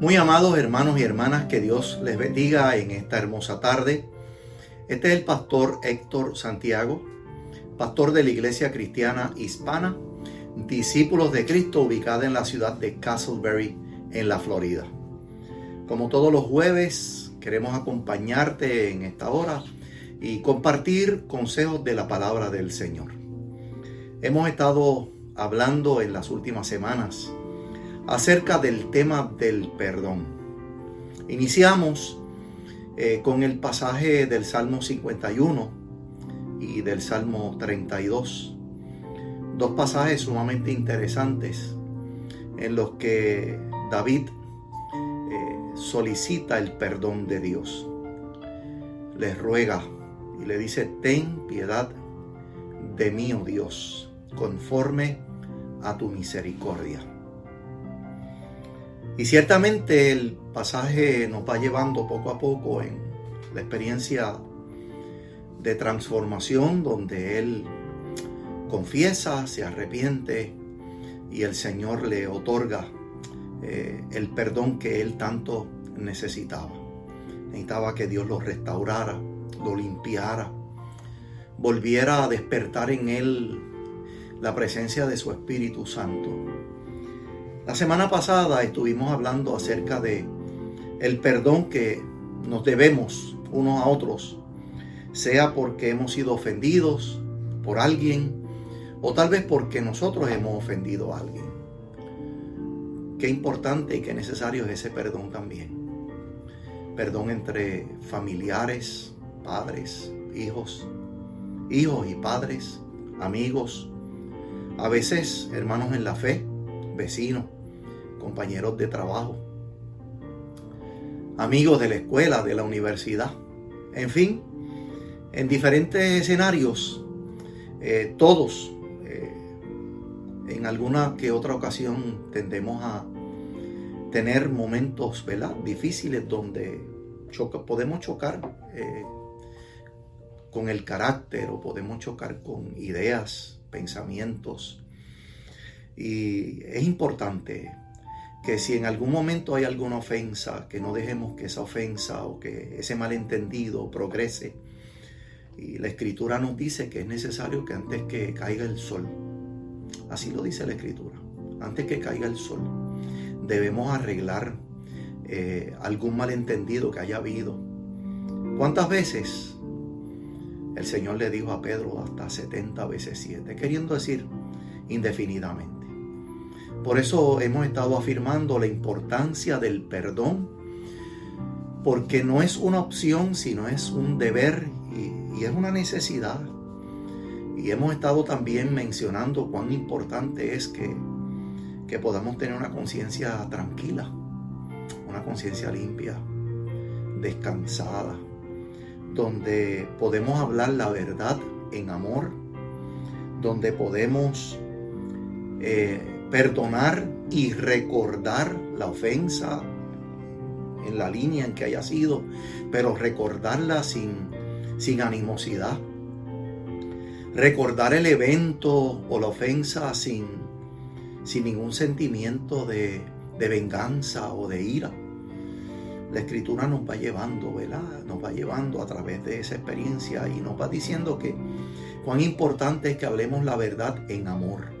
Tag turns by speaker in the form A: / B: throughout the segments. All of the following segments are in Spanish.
A: Muy amados hermanos y hermanas, que Dios les bendiga en esta hermosa tarde. Este es el pastor Héctor Santiago, pastor de la Iglesia Cristiana Hispana, discípulos de Cristo, ubicada en la ciudad de Castleberry, en la Florida. Como todos los jueves, queremos acompañarte en esta hora y compartir consejos de la palabra del Señor. Hemos estado hablando en las últimas semanas acerca del tema del perdón. Iniciamos eh, con el pasaje del Salmo 51 y del Salmo 32. Dos pasajes sumamente interesantes en los que David eh, solicita el perdón de Dios. Le ruega y le dice, ten piedad de mí, oh Dios, conforme a tu misericordia. Y ciertamente el pasaje nos va llevando poco a poco en la experiencia de transformación donde él confiesa, se arrepiente y el Señor le otorga eh, el perdón que él tanto necesitaba. Necesitaba que Dios lo restaurara, lo limpiara, volviera a despertar en él la presencia de su Espíritu Santo la semana pasada estuvimos hablando acerca de el perdón que nos debemos unos a otros, sea porque hemos sido ofendidos por alguien o tal vez porque nosotros hemos ofendido a alguien. Qué importante y qué necesario es ese perdón también. Perdón entre familiares, padres, hijos, hijos y padres, amigos, a veces hermanos en la fe, vecinos compañeros de trabajo, amigos de la escuela, de la universidad, en fin, en diferentes escenarios, eh, todos, eh, en alguna que otra ocasión tendemos a tener momentos ¿verdad? difíciles donde podemos chocar eh, con el carácter o podemos chocar con ideas, pensamientos. Y es importante que si en algún momento hay alguna ofensa, que no dejemos que esa ofensa o que ese malentendido progrese. Y la escritura nos dice que es necesario que antes que caiga el sol, así lo dice la escritura, antes que caiga el sol, debemos arreglar eh, algún malentendido que haya habido. ¿Cuántas veces el Señor le dijo a Pedro hasta 70 veces 7, queriendo decir indefinidamente? Por eso hemos estado afirmando la importancia del perdón, porque no es una opción, sino es un deber y, es una necesidad. Y hemos estado también mencionando cuán importante es que, que podamos tener una conciencia tranquila, una conciencia limpia, descansada, donde podemos hablar la verdad en amor, donde podemos eh, perdonar y recordar la ofensa en la línea en que haya sido, pero recordarla sin, sin animosidad. Recordar el evento o la ofensa sin, sin ningún sentimiento de, de venganza o de ira. La escritura nos va llevando, ¿verdad? Nos va llevando a través de esa experiencia y nos va diciendo que cuán importante es que hablemos la verdad en amor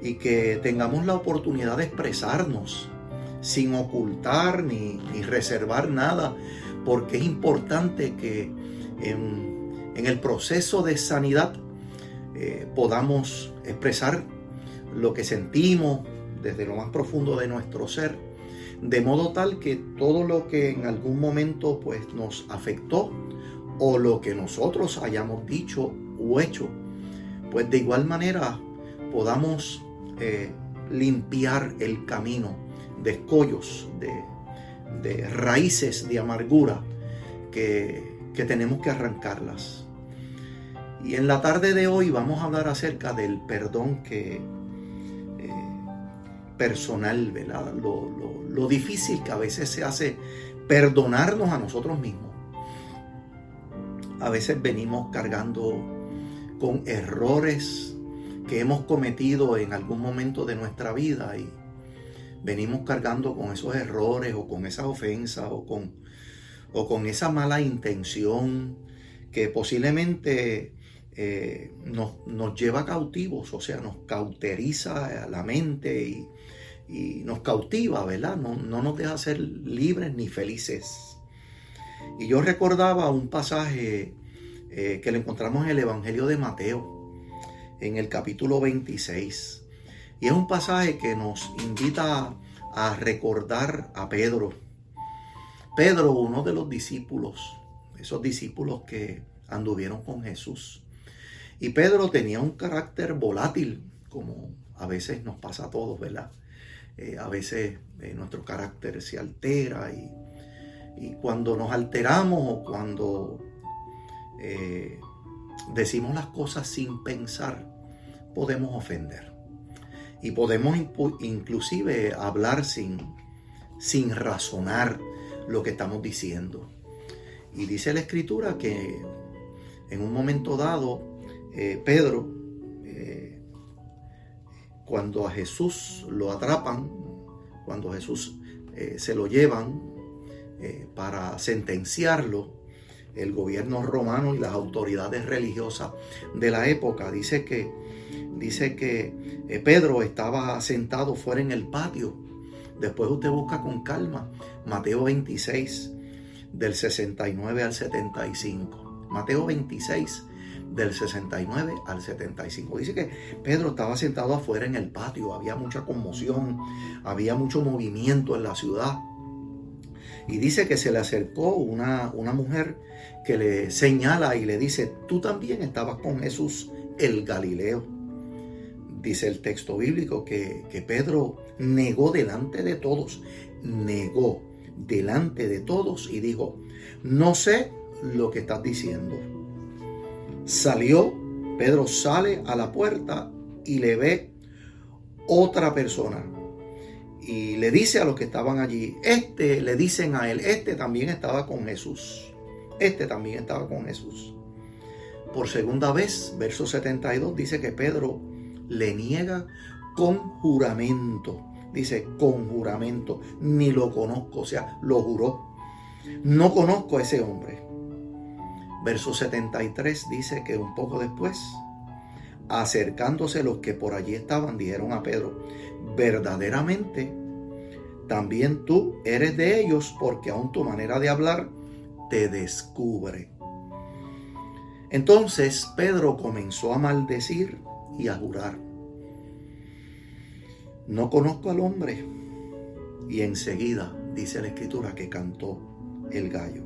A: y que tengamos la oportunidad de expresarnos sin ocultar ni, reservar nada, porque es importante que en, el proceso de sanidad eh, podamos expresar lo que sentimos desde lo más profundo de nuestro ser, de modo tal que todo lo que en algún momento pues nos afectó o lo que nosotros hayamos dicho o hecho, pues de igual manera podamos eh, limpiar el camino de escollos, de, raíces de amargura que, tenemos que arrancarlas. Y en la tarde de hoy vamos a hablar acerca del perdón que eh, personal, ¿verdad? Lo, lo difícil que a veces se hace perdonarnos a nosotros mismos. A veces venimos cargando con errores que hemos cometido en algún momento de nuestra vida y venimos cargando con esos errores o con esas ofensas o con, o con esa mala intención que posiblemente eh, nos, lleva cautivos, o sea, nos cauteriza la mente y, nos cautiva, ¿verdad? No, no, nos deja ser libres ni felices. Y yo recordaba un pasaje eh, que lo encontramos en el Evangelio de Mateo, en el capítulo 26. Y es un pasaje que nos invita a recordar a Pedro. Pedro, uno de los discípulos, esos discípulos que anduvieron con Jesús. Y Pedro tenía un carácter volátil, como a veces nos pasa a todos, ¿verdad? Eh, a veces eh, nuestro carácter se altera y, cuando nos alteramos o cuando eh, decimos las cosas sin pensar, podemos ofender. Y podemos inclusive hablar sin, sin razonar lo que estamos diciendo. Y dice la escritura que en un momento dado eh, Pedro, eh, cuando a Jesús lo atrapan, cuando a Jesús eh, se lo llevan para sentenciarlo, el gobierno romano y las autoridades religiosas de la época, dice que, dice que Pedro estaba sentado fuera en el patio. Después usted busca con calma Mateo 26, del 69 al 75. Mateo 26, del 69 al 75. Dice que Pedro estaba sentado afuera en el patio, había mucha conmoción, había mucho movimiento en la ciudad. Y dice que se le acercó una, una mujer que le señala y le dice, tú también estabas con Jesús el Galileo. Dice el texto bíblico que, que Pedro negó delante de todos, negó delante de todos y dijo, no sé lo que estás diciendo. Salió, Pedro sale a la puerta y le ve otra persona. Y le dice a los que estaban allí, este, le dicen a él, este también estaba con Jesús. Este también estaba con Jesús. Por segunda vez, verso 72, dice que Pedro le niega con juramento. Dice, con juramento, ni lo conozco, o sea, lo juró. No conozco a ese hombre. Verso 73 dice que un poco después, acercándose los que por allí estaban, dijeron a Pedro, verdaderamente, también tú eres de ellos porque aún tu manera de hablar te descubre. Entonces Pedro comenzó a maldecir y a jurar. No conozco al hombre. Y enseguida dice la escritura que cantó el gallo.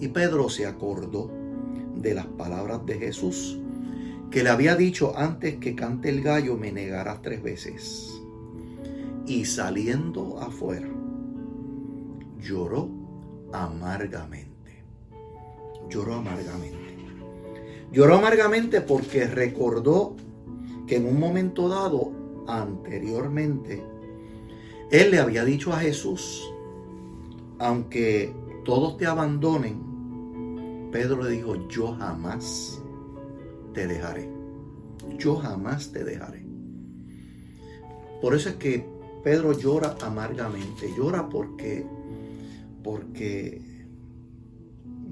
A: Y Pedro se acordó de las palabras de Jesús, que le había dicho antes que cante el gallo me negarás tres veces. Y saliendo afuera, lloró amargamente. Lloró amargamente. Lloró amargamente porque recordó que en un momento dado, anteriormente, él le había dicho a Jesús, aunque todos te abandonen, Pedro le dijo, yo jamás te dejaré. Yo jamás te dejaré. Por eso es que Pedro llora amargamente. Llora porque, porque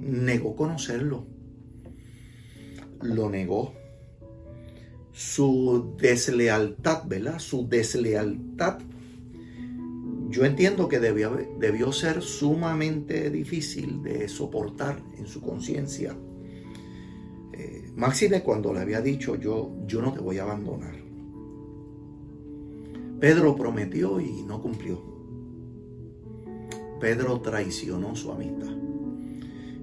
A: negó conocerlo. Lo negó. Su deslealtad, ¿verdad? Su deslealtad yo entiendo que debió, debió ser sumamente difícil de soportar en su conciencia. Eh, Máxime cuando le había dicho yo, yo no te voy a abandonar. Pedro prometió y no cumplió. Pedro traicionó su amistad.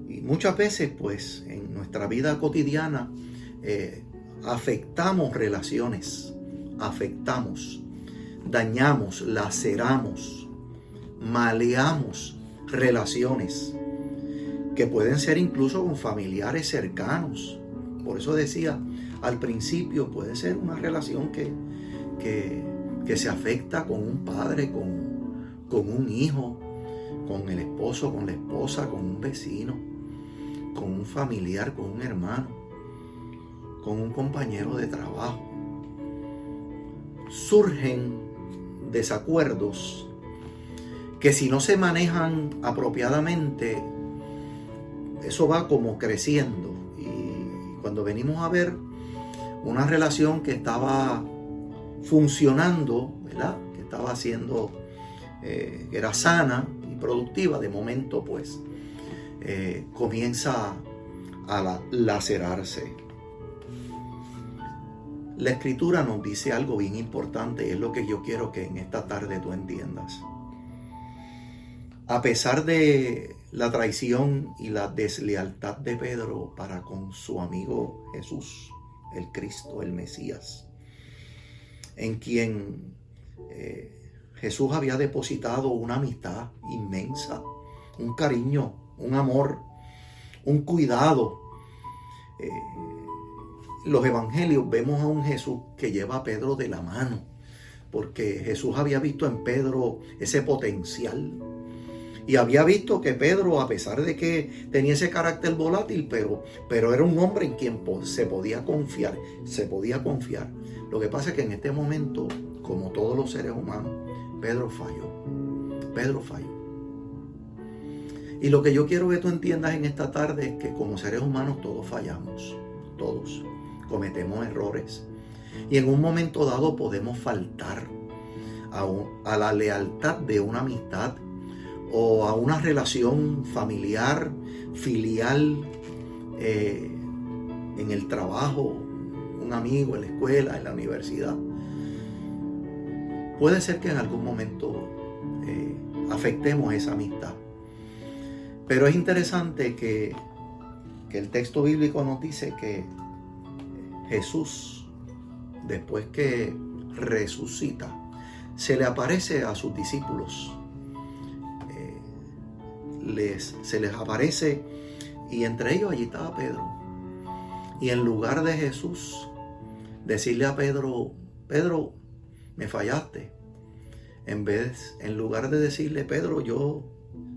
A: Y muchas veces, pues, en nuestra vida cotidiana, eh, afectamos relaciones, afectamos, dañamos, laceramos, maleamos relaciones que pueden ser incluso con familiares cercanos. Por eso decía, al principio puede ser una relación que, que, se afecta con un padre, con, con un hijo, con el esposo, con la esposa, con un vecino, con un familiar, con un hermano, con un compañero de trabajo. Surgen desacuerdos que si no se manejan apropiadamente, eso va como creciendo. Cuando venimos a ver una relación que estaba funcionando, ¿verdad? que estaba haciendo, eh, que era sana y productiva, de momento pues eh, comienza a lacerarse. La escritura nos dice algo bien importante, es lo que yo quiero que en esta tarde tú entiendas. A pesar de la traición y la deslealtad de Pedro para con su amigo Jesús, el Cristo, el Mesías, en quien eh, Jesús había depositado una amistad inmensa, un cariño, un amor, un cuidado. Eh, los evangelios vemos a un Jesús que lleva a Pedro de la mano, porque Jesús había visto en Pedro ese potencial. Y había visto que Pedro, a pesar de que tenía ese carácter volátil, pero, pero era un hombre en quien se podía confiar, se podía confiar. Lo que pasa es que en este momento, como todos los seres humanos, Pedro falló. Pedro falló. Y lo que yo quiero que tú entiendas en esta tarde es que como seres humanos todos fallamos, todos cometemos errores. Y en un momento dado podemos faltar a, la lealtad de una amistad o a una relación familiar, filial, eh, en el trabajo, un amigo en la escuela, en la universidad. Puede ser que en algún momento eh, afectemos esa amistad. Pero es interesante que, que el texto bíblico nos dice que Jesús, después que resucita, se le aparece a sus discípulos. Se les aparece y entre ellos allí estaba Pedro. Y en lugar de Jesús decirle a Pedro, Pedro, me fallaste. En vez, en lugar de decirle, Pedro, yo,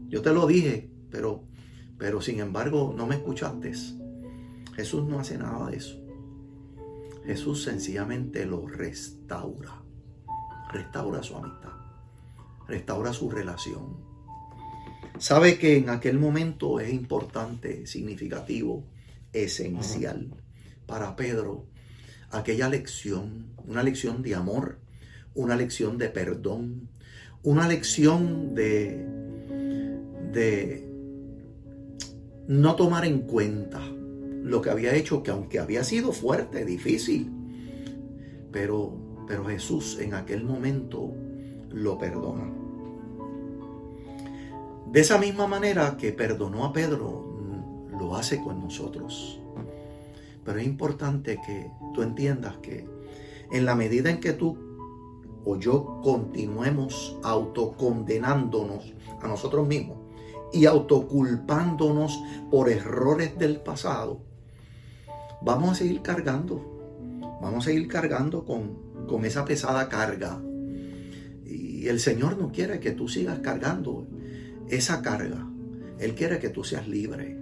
A: yo te lo dije, pero, pero sin embargo no me escuchaste. Jesús no hace nada de eso. Jesús sencillamente lo restaura. Restaura su amistad. Restaura su relación. Sabe que en aquel momento es importante, significativo, esencial para Pedro aquella lección, una lección de amor, una lección de perdón, una lección de, de no tomar en cuenta lo que había hecho, que aunque había sido fuerte, difícil, pero, pero Jesús en aquel momento lo perdona. De esa misma manera que perdonó a Pedro, lo hace con nosotros. Pero es importante que tú entiendas que en la medida en que tú o yo continuemos autocondenándonos a nosotros mismos y autoculpándonos por errores del pasado, vamos a seguir cargando, vamos a seguir cargando con, con esa pesada carga. Y el Señor no quiere que tú sigas cargando esa carga. Él quiere que tú seas libre.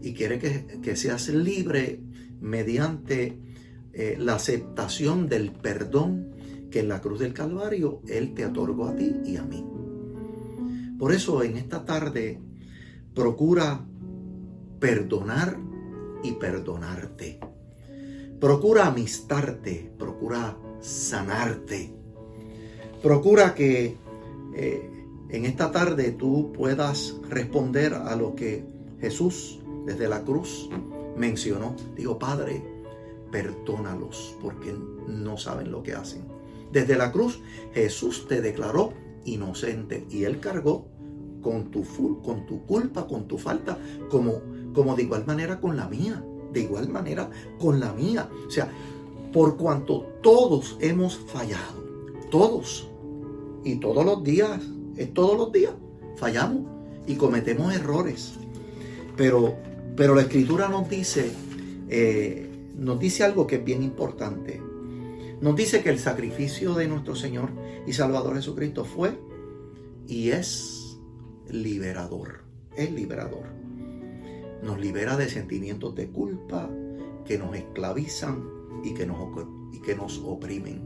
A: Y quiere que, seas libre mediante eh, la aceptación del perdón que en la cruz del Calvario Él te otorgó a ti y a mí. Por eso en esta tarde procura perdonar y perdonarte. Procura amistarte, procura sanarte. Procura que eh, en esta tarde tú puedas responder a lo que Jesús desde la cruz mencionó. Digo, Padre, perdónalos porque no saben lo que hacen. Desde la cruz Jesús te declaró inocente y él cargó con tu, con tu culpa, con tu falta, como como de igual manera con la mía, de igual manera con la mía. O sea, por cuanto todos hemos fallado, todos, y todos los días, es todos los días, fallamos y cometemos errores. Pero, pero la escritura nos dice, eh, nos dice algo que es bien importante. Nos dice que el sacrificio de nuestro Señor y Salvador Jesucristo fue y es liberador. Es liberador nos libera de sentimientos de culpa que nos esclavizan y que nos, y que nos oprimen.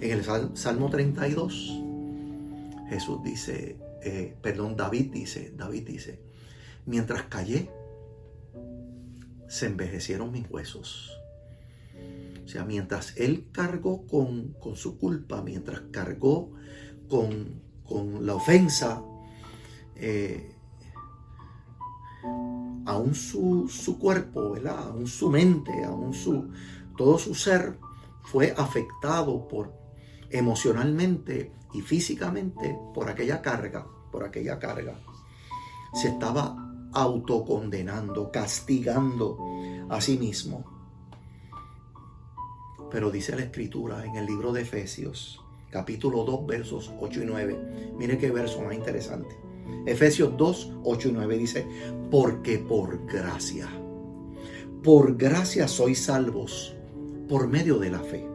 A: En el Salmo 32, Jesús dice, eh, perdón, David dice, David dice, mientras callé, se envejecieron mis huesos. O sea, mientras él cargó con, su culpa, mientras cargó con, la ofensa, eh, aún su, su, cuerpo, ¿verdad? aún su mente, aún su, todo su ser fue afectado por emocionalmente y físicamente por aquella carga, por aquella carga. Se estaba autocondenando, castigando a sí mismo. Pero dice la escritura en el libro de Efesios, capítulo 2, versos 8 y 9. Mire qué verso más interesante. Efesios 2, 8 y 9 dice, porque por gracia, por gracia sois salvos por medio de la fe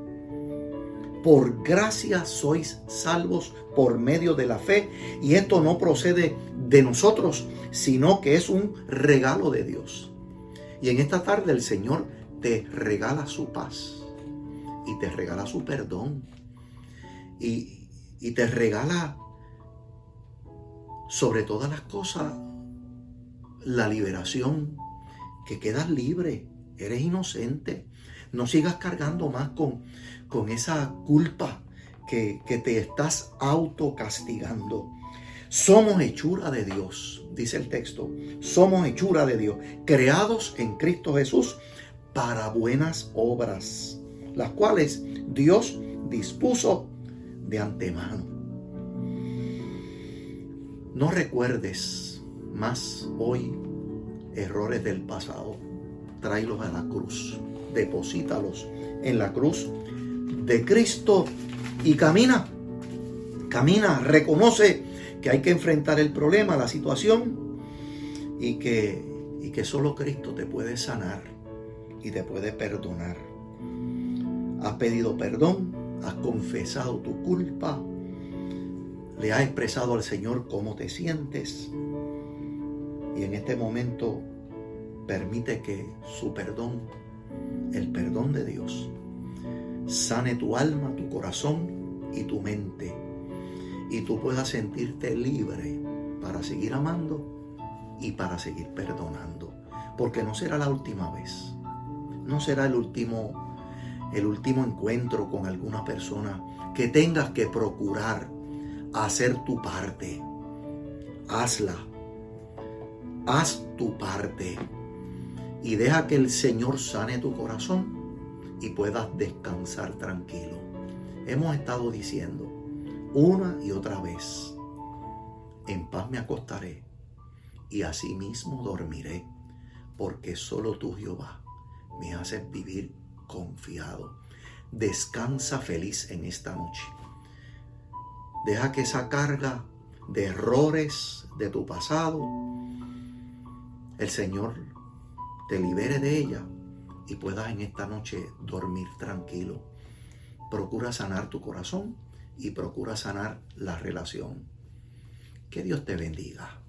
A: por gracia sois salvos por medio de la fe. Y esto no procede de nosotros, sino que es un regalo de Dios. Y en esta tarde el Señor te regala su paz y te regala su perdón y, y te regala sobre todas las cosas la liberación, que quedas libre, eres inocente, no sigas cargando más con, con esa culpa que, que te estás autocastigando. Somos hechura de Dios, dice el texto. Somos hechura de Dios, creados en Cristo Jesús para buenas obras, las cuales Dios dispuso de antemano. No recuerdes más hoy errores del pasado. Tráelos a la cruz deposítalos en la cruz de Cristo y camina. Camina, reconoce que hay que enfrentar el problema, la situación y que, y que solo Cristo te puede sanar y te puede perdonar. Has pedido perdón, has confesado tu culpa, le has expresado al Señor cómo te sientes y en este momento permite que su perdón el perdón de Dios sane tu alma, tu corazón y tu mente. Y tú puedas sentirte libre para seguir amando y para seguir perdonando. Porque no será la última vez. No será el último, el último encuentro con alguna persona que tengas que procurar hacer tu parte. Hazla. Haz tu parte y deja que el Señor sane tu corazón y puedas descansar tranquilo. Hemos estado diciendo una y otra vez, en paz me acostaré y asimismo dormiré, porque solo tú, Jehová, me haces vivir confiado. Descansa feliz en esta noche. Deja que esa carga de errores de tu pasado, el Señor te libere de ella y puedas en esta noche dormir tranquilo. Procura sanar tu corazón y procura sanar la relación. Que Dios te bendiga.